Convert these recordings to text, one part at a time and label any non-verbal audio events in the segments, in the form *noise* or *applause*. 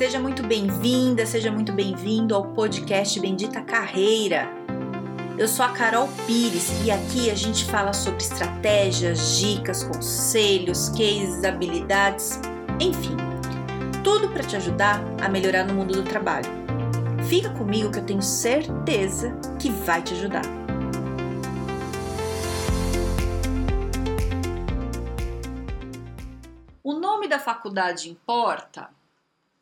Seja muito bem-vinda, seja muito bem-vindo ao podcast Bendita Carreira. Eu sou a Carol Pires e aqui a gente fala sobre estratégias, dicas, conselhos, cases, habilidades, enfim, tudo para te ajudar a melhorar no mundo do trabalho. Fica comigo que eu tenho certeza que vai te ajudar. O nome da faculdade importa?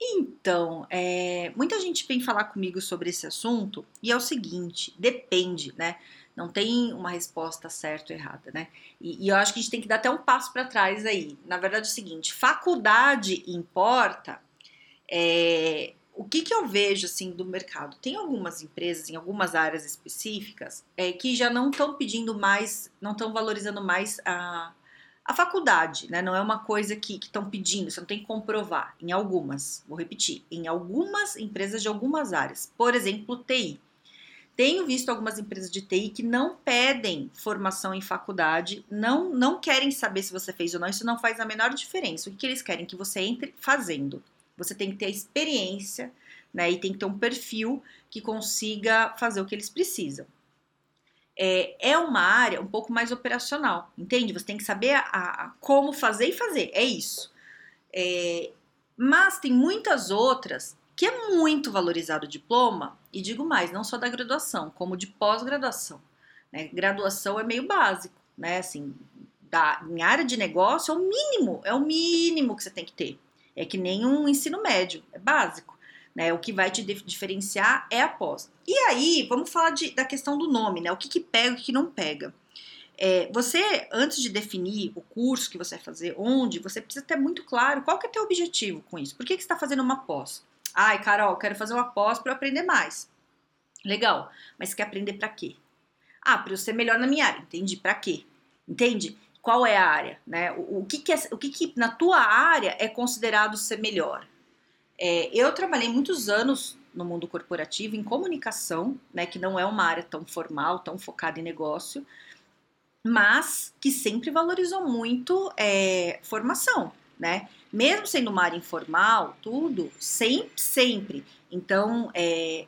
Então, é, muita gente vem falar comigo sobre esse assunto e é o seguinte: depende, né? Não tem uma resposta certa ou errada, né? E, e eu acho que a gente tem que dar até um passo para trás aí. Na verdade, é o seguinte: faculdade importa. É, o que, que eu vejo assim do mercado? Tem algumas empresas em algumas áreas específicas é, que já não estão pedindo mais, não estão valorizando mais a a faculdade, né, não é uma coisa que estão pedindo, você não tem que comprovar. Em algumas, vou repetir, em algumas empresas de algumas áreas, por exemplo, TI. Tenho visto algumas empresas de TI que não pedem formação em faculdade, não, não querem saber se você fez ou não, isso não faz a menor diferença. O que, que eles querem? Que você entre fazendo. Você tem que ter a experiência, né? E tem que ter um perfil que consiga fazer o que eles precisam é, é uma área um pouco mais operacional, entende? Você tem que saber a, a como fazer e fazer, é isso. É, mas tem muitas outras que é muito valorizado o diploma, e digo mais, não só da graduação, como de pós-graduação. Né? Graduação é meio básico, né? Assim, da, em área de negócio é o mínimo, é o mínimo que você tem que ter. É que nem um ensino médio, é básico. Né? O que vai te diferenciar é a pós. E aí, vamos falar de, da questão do nome, né? O que, que pega e o que não pega. É, você, antes de definir o curso que você vai fazer, onde, você precisa ter muito claro qual que é o teu objetivo com isso. Por que, que você está fazendo uma pós? Ai, Carol, quero fazer uma pós para aprender mais. Legal, mas quer aprender para quê? Ah, para eu ser melhor na minha área. Entendi. Para quê? Entende? Qual é a área? Né? O, o, que, que, é, o que, que na tua área é considerado ser melhor? É, eu trabalhei muitos anos no mundo corporativo em comunicação, né, que não é uma área tão formal, tão focada em negócio, mas que sempre valorizou muito é, formação, né? Mesmo sendo uma área informal, tudo, sempre, sempre. Então, é,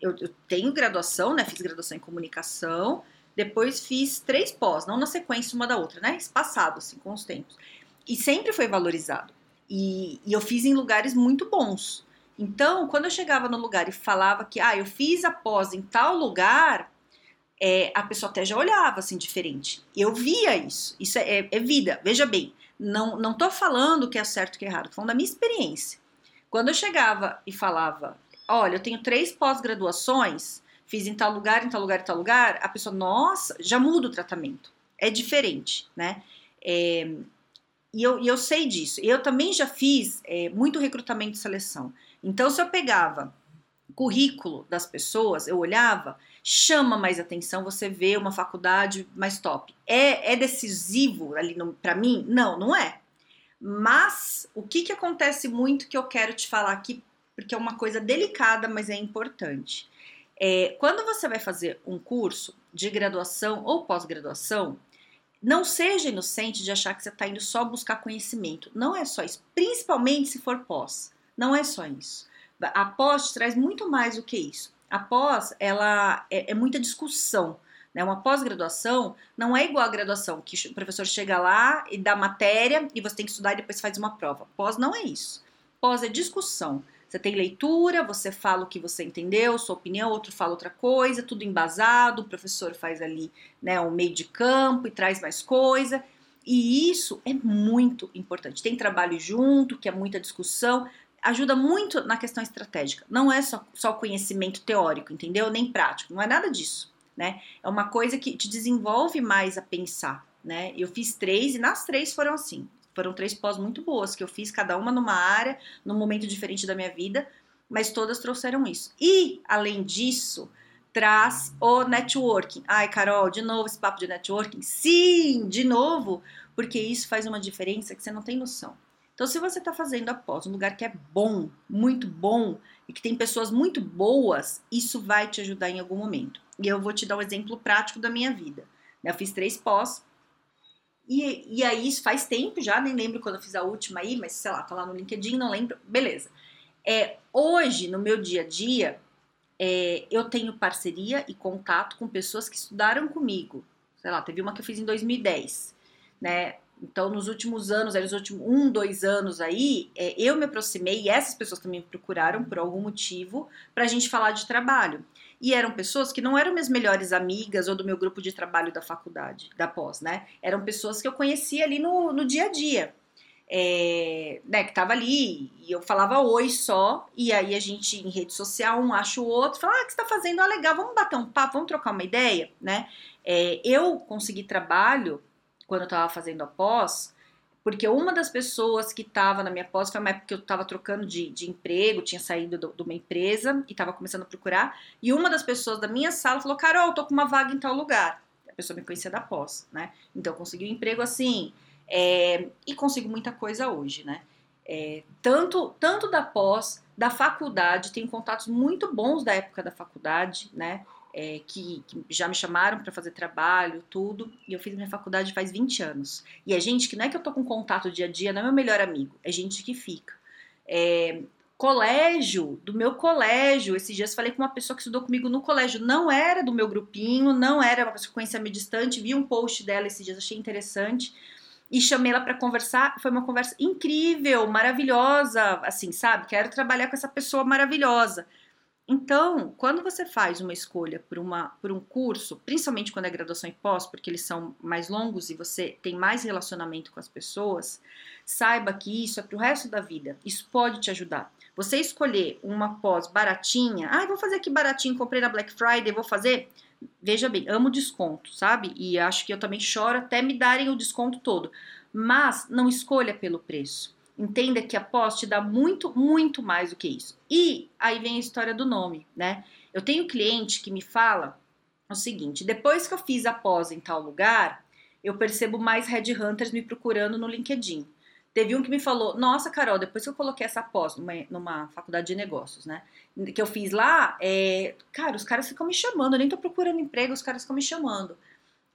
eu, eu, tenho graduação, né? Fiz graduação em comunicação, depois fiz três pós, não na sequência uma da outra, né? Espaçado, assim, com os tempos. E sempre foi valorizado. E, e eu fiz em lugares muito bons. Então, quando eu chegava no lugar e falava que, ah, eu fiz a pós em tal lugar, é, a pessoa até já olhava assim diferente. Eu via isso. Isso é, é, é, vida. Veja bem, não não tô falando que é certo que é errado, tô falando da minha experiência. Quando eu chegava e falava, olha, eu tenho três pós-graduações, fiz em tal lugar, em tal lugar, em tal lugar, a pessoa, nossa, já muda o tratamento. É diferente, né? E eu, eu sei disso. Eu também já fiz é, muito recrutamento e seleção. Então, se eu pegava currículo das pessoas, eu olhava, chama mais atenção você vê uma faculdade mais top. É, é decisivo ali para mim? Não, não é. Mas o que, que acontece muito que eu quero te falar aqui, porque é uma coisa delicada, mas é importante. É, quando você vai fazer um curso de graduação ou pós-graduação, não seja inocente de achar que você está indo só buscar conhecimento. Não é só isso. Principalmente se for pós. Não é só isso. A pós traz muito mais do que isso. A pós, ela é, é muita discussão. Né? Uma pós-graduação não é igual à graduação, que o professor chega lá e dá matéria e você tem que estudar e depois faz uma prova. Pós não é isso. Pós é discussão. Você tem leitura, você fala o que você entendeu, sua opinião, outro fala outra coisa, tudo embasado, o professor faz ali né, um meio de campo e traz mais coisa. E isso é muito importante. Tem trabalho junto, que é muita discussão, ajuda muito na questão estratégica. Não é só, só conhecimento teórico, entendeu? Nem prático, não é nada disso. Né? É uma coisa que te desenvolve mais a pensar. Né? Eu fiz três e nas três foram assim. Foram três pós muito boas que eu fiz, cada uma numa área, num momento diferente da minha vida, mas todas trouxeram isso. E, além disso, traz o networking. Ai, Carol, de novo esse papo de networking? Sim, de novo, porque isso faz uma diferença que você não tem noção. Então, se você está fazendo após um lugar que é bom, muito bom, e que tem pessoas muito boas, isso vai te ajudar em algum momento. E eu vou te dar um exemplo prático da minha vida. Eu fiz três pós, e, e aí, isso faz tempo já, nem lembro quando eu fiz a última aí, mas sei lá, tá lá no LinkedIn, não lembro. Beleza. É, hoje, no meu dia a dia, é, eu tenho parceria e contato com pessoas que estudaram comigo. Sei lá, teve uma que eu fiz em 2010, né? Então, nos últimos anos, nos últimos um, dois anos aí, é, eu me aproximei e essas pessoas também me procuraram por algum motivo para a gente falar de trabalho. E eram pessoas que não eram minhas melhores amigas ou do meu grupo de trabalho da faculdade, da pós, né? Eram pessoas que eu conhecia ali no, no dia a dia é, né, que tava ali, e eu falava oi só, e aí a gente em rede social, um acha o outro, fala, ah, o que você tá fazendo? Ah, legal, vamos bater um papo, vamos trocar uma ideia, né? É, eu consegui trabalho quando eu tava fazendo a pós, porque uma das pessoas que estava na minha pós foi uma época que eu estava trocando de, de, emprego, tinha saído do, de uma empresa e estava começando a procurar, e uma das pessoas da minha sala falou, Carol, tô com uma vaga em tal lugar. A pessoa me conhecia da pós, né? Então eu consegui um emprego assim, é, e consigo muita coisa hoje, né? É, tanto, tanto da pós, da faculdade, tenho contatos muito bons da época da faculdade, né? É, que, que, já me chamaram para fazer trabalho, tudo, e eu fiz minha faculdade faz 20 anos. E é gente que não é que eu tô com contato dia a dia, não é meu melhor amigo, é gente que fica. É, colégio, do meu colégio, esses dias falei com uma pessoa que estudou comigo no colégio, não era do meu grupinho, não era uma pessoa que conhecia distante, vi um post dela esses dias, achei interessante, e chamei ela para conversar. Foi uma conversa incrível, maravilhosa, assim, sabe? Quero trabalhar com essa pessoa maravilhosa. Então, quando você faz uma escolha por, uma, por um curso, principalmente quando é graduação e pós, porque eles são mais longos e você tem mais relacionamento com as pessoas, saiba que isso é para o resto da vida. Isso pode te ajudar. Você escolher uma pós baratinha, ah, vou fazer aqui baratinho, comprei na Black Friday, vou fazer Veja bem, amo desconto, sabe? E acho que eu também choro até me darem o desconto todo. Mas não escolha pelo preço. Entenda que a pós te dá muito, muito mais do que isso. E aí vem a história do nome, né? Eu tenho cliente que me fala o seguinte: depois que eu fiz a pós em tal lugar, eu percebo mais headhunters me procurando no LinkedIn. Teve um que me falou: Nossa, Carol, depois que eu coloquei essa pós numa, numa faculdade de negócios, né? Que eu fiz lá, é, cara, os caras ficam me chamando, eu nem tô procurando emprego, os caras ficam me chamando.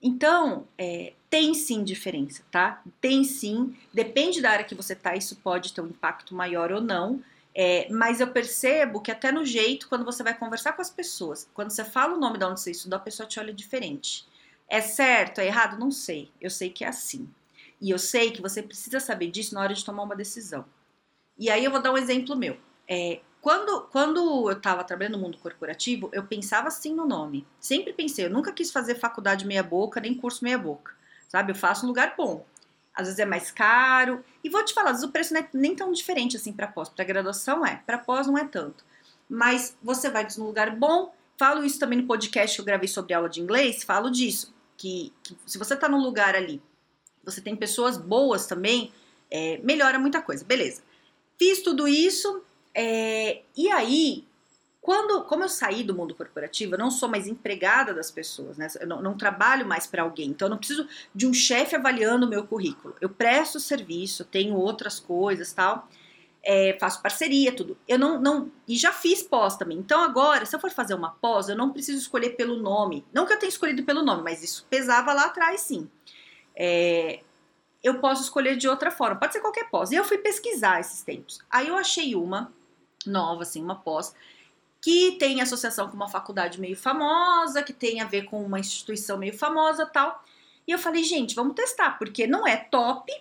Então, é, tem sim diferença, tá? Tem sim, depende da área que você tá, isso pode ter um impacto maior ou não. É, mas eu percebo que até no jeito, quando você vai conversar com as pessoas, quando você fala o nome de onde você estudou, a pessoa te olha diferente. É certo, é errado? Não sei. Eu sei que é assim. E eu sei que você precisa saber disso na hora de tomar uma decisão. E aí eu vou dar um exemplo meu. É, quando, quando eu estava trabalhando no mundo corporativo, eu pensava assim no nome. Sempre pensei, eu nunca quis fazer faculdade meia boca, nem curso meia boca. Sabe? Eu faço um lugar bom. Às vezes é mais caro. E vou te falar, às vezes o preço não é nem tão diferente assim para pós. Para graduação é, para pós não é tanto. Mas você vai num lugar bom. Falo isso também no podcast que eu gravei sobre aula de inglês. Falo disso. Que, que se você está num lugar ali você tem pessoas boas também, é, melhora muita coisa. Beleza. Fiz tudo isso, é, e aí, quando, como eu saí do mundo corporativo, eu não sou mais empregada das pessoas, né? Eu não, não trabalho mais para alguém, então eu não preciso de um chefe avaliando o meu currículo. Eu presto serviço, tenho outras coisas tal. É, faço parceria, tudo. Eu não, não. E já fiz pós também. Então agora, se eu for fazer uma pós, eu não preciso escolher pelo nome. Não que eu tenha escolhido pelo nome, mas isso pesava lá atrás, sim é, eu posso escolher de outra forma, pode ser qualquer pós. E eu fui pesquisar esses tempos. Aí eu achei uma nova, assim, uma pós, que tem associação com uma faculdade meio famosa, que tem a ver com uma instituição meio famosa tal. E eu falei, gente, vamos testar, porque não é top,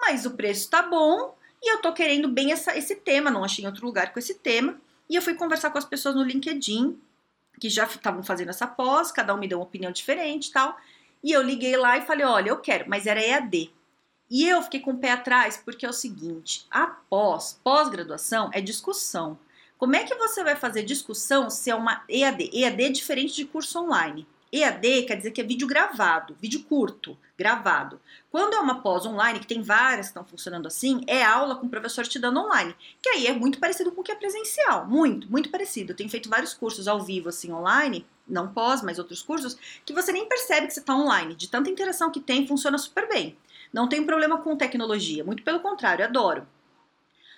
mas o preço tá bom e eu tô querendo bem essa, esse tema, não achei em outro lugar com esse tema. E eu fui conversar com as pessoas no LinkedIn, que já estavam fazendo essa pós, cada um me deu uma opinião diferente e tal. E eu liguei lá e falei: olha, eu quero, mas era EAD. E eu fiquei com o pé atrás porque é o seguinte: a pós, pós-graduação é discussão. Como é que você vai fazer discussão se é uma EAD? EAD é diferente de curso online. EAD quer dizer que é vídeo gravado, vídeo curto, gravado. Quando é uma pós online, que tem várias que estão funcionando assim, é aula com o professor te dando online, que aí é muito parecido com o que é presencial, muito, muito parecido. Eu tenho feito vários cursos ao vivo assim online, não pós, mas outros cursos, que você nem percebe que você está online, de tanta interação que tem, funciona super bem. Não tem problema com tecnologia, muito pelo contrário, adoro.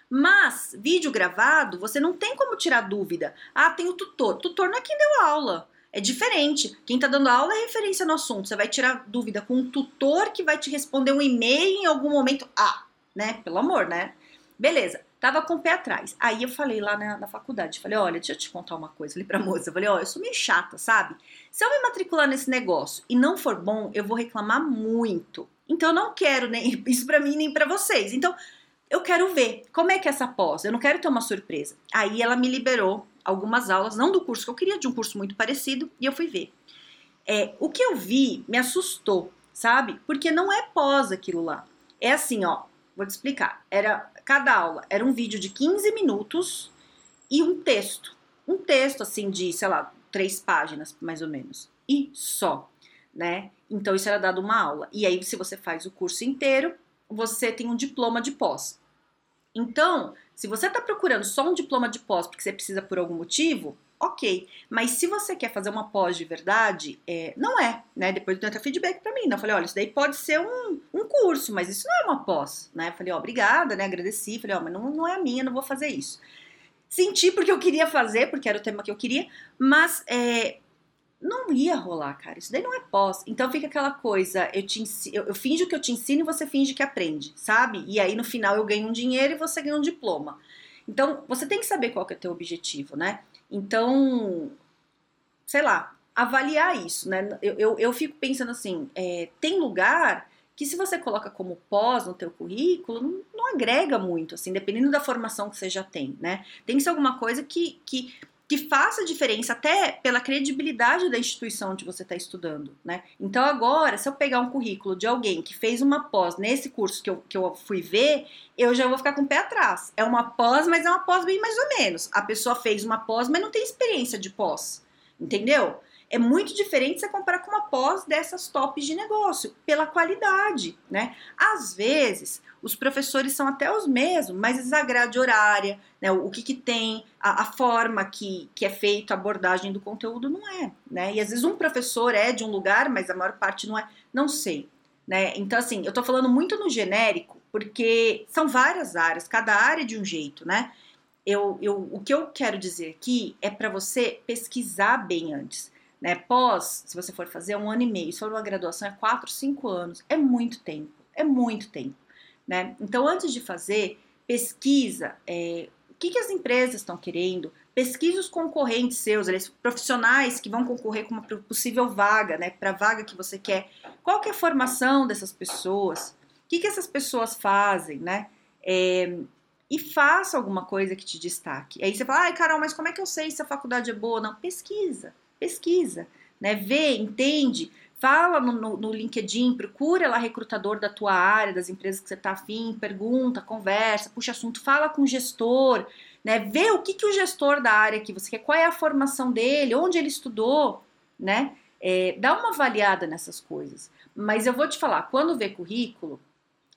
Mas vídeo gravado, você não tem como tirar dúvida. Ah, tem o tutor. Tutor não é quem deu aula. É diferente. Quem está dando aula é referência no assunto. Você vai tirar dúvida com um tutor que vai te responder um e-mail em algum momento. Ah, né? Pelo amor, né? Beleza, tava com o pé atrás. Aí eu falei lá na, na faculdade, falei, olha, deixa eu te contar uma coisa. Falei pra moça, falei, ó, eu sou meio chata, sabe? Se eu me matricular nesse negócio e não for bom, eu vou reclamar muito. Então eu não quero nem *laughs* isso para mim nem para vocês. Então eu quero ver como é que é essa pós. Eu não quero ter uma surpresa. Aí ela me liberou algumas aulas, não do curso que eu queria, de um curso muito parecido, e eu fui ver. É, o que eu vi me assustou, sabe? Porque não é pós aquilo lá. É assim, ó, vou te explicar. Era cada aula era um vídeo de 15 minutos e um texto. Um texto assim de, sei lá, três páginas, mais ou menos. E só, né? Então isso era dado uma aula. E aí, se você faz o curso inteiro, você tem um diploma de pós. Então, se você está procurando só um diploma de pós porque você precisa por algum motivo, ok. Mas se você quer fazer uma pós de verdade, é, não é, né? Depois do feedback para mim, né? Eu falei, olha, isso daí pode ser um, um curso, mas isso não é uma pós, né? Eu falei, ó, obrigada, né? Agradeci, falei, ó, mas não, não é a minha, não vou fazer isso. Senti porque eu queria fazer, porque era o tema que eu queria, mas é, ia rolar, cara. Isso daí não é pós. Então fica aquela coisa, eu te eu, eu finjo que eu te ensino e você finge que aprende, sabe? E aí no final eu ganho um dinheiro e você ganha um diploma. Então você tem que saber qual que é o teu objetivo, né? Então, sei lá, avaliar isso, né? Eu, eu, eu fico pensando assim, é, tem lugar que se você coloca como pós no teu currículo, não, não, agrega muito, assim, dependendo da formação que você já tem, né? Tem que ser alguma coisa que, que que faça diferença até pela credibilidade da instituição onde você está estudando, né? Então agora, se eu pegar um currículo de alguém que fez uma pós nesse curso que eu, que eu fui ver, eu já vou ficar com o pé atrás. É uma pós, mas é uma pós bem mais ou menos. A pessoa fez uma pós, mas não tem experiência de pós, entendeu? É muito diferente você comparar com uma pós dessas tops de negócio, pela qualidade, né? Às vezes, os professores são até os mesmos, mas a grade horária, né, o, que, que tem, a, a, forma que, que é feita a abordagem do conteúdo não é, né? E às vezes um professor é de um lugar, mas a maior parte não é, não sei, né? Então, assim, eu tô falando muito no genérico, porque são várias áreas, cada área é de um jeito, né? Eu, eu, o que eu quero dizer aqui é para você pesquisar bem antes. Né? Pós, se você for fazer, é um ano e meio. Se for uma graduação, é quatro, cinco anos. É muito tempo. É muito tempo. Né? Então, antes de fazer, pesquisa é, o que, que as empresas estão querendo, pesquisa os concorrentes seus, eles, profissionais que vão concorrer com uma possível vaga, né, para a vaga que você quer. Qual que é a formação dessas pessoas? O que, que essas pessoas fazem, né? É, e faça alguma coisa que te destaque. Aí você fala, ai, Carol, mas como é que eu sei se a faculdade é boa? Não, pesquisa, pesquisa, né? Vê, entende Fala no, no, no, LinkedIn, procura lá recrutador da tua área, das empresas que você está afim, pergunta, conversa, puxa assunto, fala com o gestor, né? Vê o que, que o gestor da área que você quer, qual é a formação dele, onde ele estudou, né? É, dá uma avaliada nessas coisas. Mas eu vou te falar, quando vê currículo,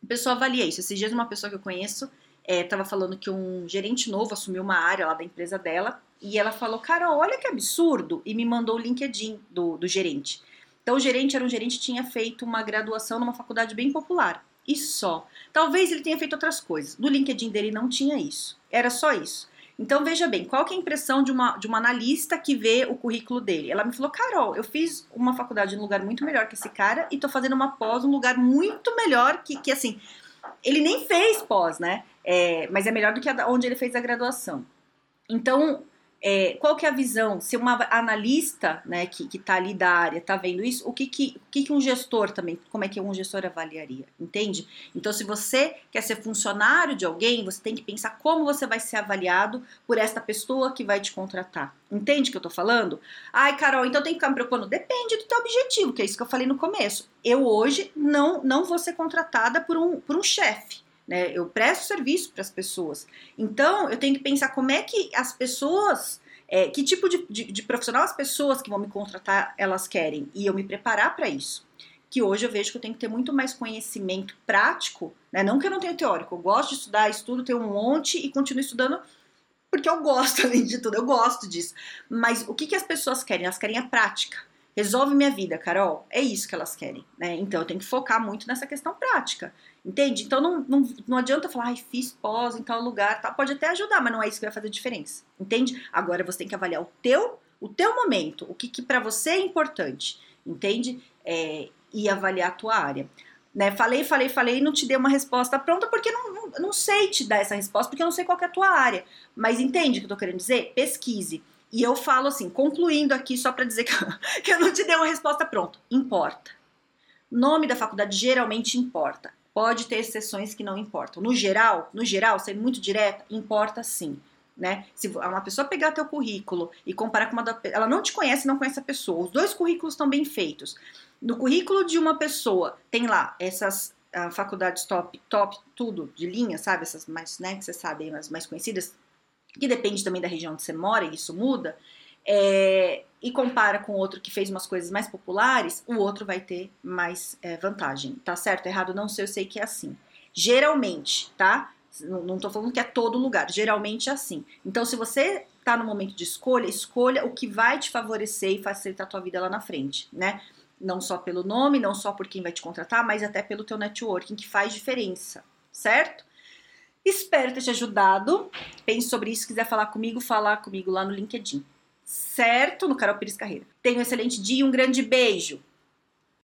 a pessoa avalia isso. Esses dias uma pessoa que eu conheço estava é, falando que um gerente novo assumiu uma área lá da empresa dela e ela falou, cara, olha que absurdo, e me mandou o LinkedIn do, do gerente. Então o gerente era um gerente que tinha feito uma graduação numa faculdade bem popular. E só. Talvez ele tenha feito outras coisas. No LinkedIn dele não tinha isso. Era só isso. Então veja bem, qual que é a impressão de uma, de uma analista que vê o currículo dele? Ela me falou, Carol, eu fiz uma faculdade num lugar muito melhor que esse cara e tô fazendo uma pós num lugar muito melhor que, que assim, ele nem fez pós, né? É, mas é melhor do que a, onde ele fez a graduação. Então, é, qual que é a visão? Se uma analista, né, que, que tá ali da área, tá vendo isso, o que que, o que que um gestor também, como é que um gestor avaliaria, entende? Então, se você quer ser funcionário de alguém, você tem que pensar como você vai ser avaliado por esta pessoa que vai te contratar. Entende o que eu tô falando? Ai, Carol, então tem que ficar me preocupando. Depende do teu objetivo, que é isso que eu falei no começo. Eu hoje não, não vou ser contratada por um, por um chefe né? Eu presto serviço para as pessoas. Então, eu tenho que pensar como é que as pessoas, é, que tipo de, de, de, profissional as pessoas que vão me contratar elas querem e eu me preparar para isso. Que hoje eu vejo que eu tenho que ter muito mais conhecimento prático, né? Não que eu não tenha teórico, eu gosto de estudar, estudo, tenho um monte e continuo estudando porque eu gosto, *laughs* além de tudo, eu gosto disso. Mas o que, que as pessoas querem? Elas querem a prática. Resolve minha vida, Carol. É isso que elas querem, né? Então eu tenho que focar muito nessa questão prática. Entende? Então não, não, não adianta falar, ai, fiz pós em tal lugar, tá? pode até ajudar, mas não é isso que vai fazer diferença. Entende? Agora você tem que avaliar o teu, o teu momento, o que, que para você é importante, entende? É, e avaliar a tua área. Né? Falei, falei, falei e não te dei uma resposta pronta porque não, não, não, sei te dar essa resposta porque eu não sei qual é a tua área. Mas entende o que eu tô querendo dizer? Pesquise. E eu falo assim, concluindo aqui, só para dizer que eu, *laughs* que eu não te dei uma resposta pronta. Importa. Nome da faculdade geralmente importa. Pode ter exceções que não importam. No geral, no geral, sendo muito direta, importa sim. Né? Se uma pessoa pegar teu currículo e comparar com uma da, ela não te conhece, não conhece a pessoa. Os dois currículos estão bem feitos. No currículo de uma pessoa tem lá essas uh, faculdades top, top, tudo de linha, sabe? Essas mais, né, que você sabe, as mais conhecidas, que depende também da região onde você mora e isso muda. É, e compara com outro que fez umas coisas mais populares, o outro vai ter mais é, vantagem. Tá certo? Errado? Não sei, eu sei que é assim. Geralmente, tá? Não, tô falando que é todo lugar, geralmente é assim. Então, se você tá no momento de escolha, escolha o que vai te favorecer e facilitar a tua vida lá na frente, né? Não só pelo nome, não só por quem vai te contratar, mas até pelo teu networking, que faz diferença, certo? Espero ter te ajudado. Pense sobre isso, se quiser falar comigo, falar comigo lá no LinkedIn certo? No Carol Pires Carreira. Tenha um excelente dia e um grande beijo.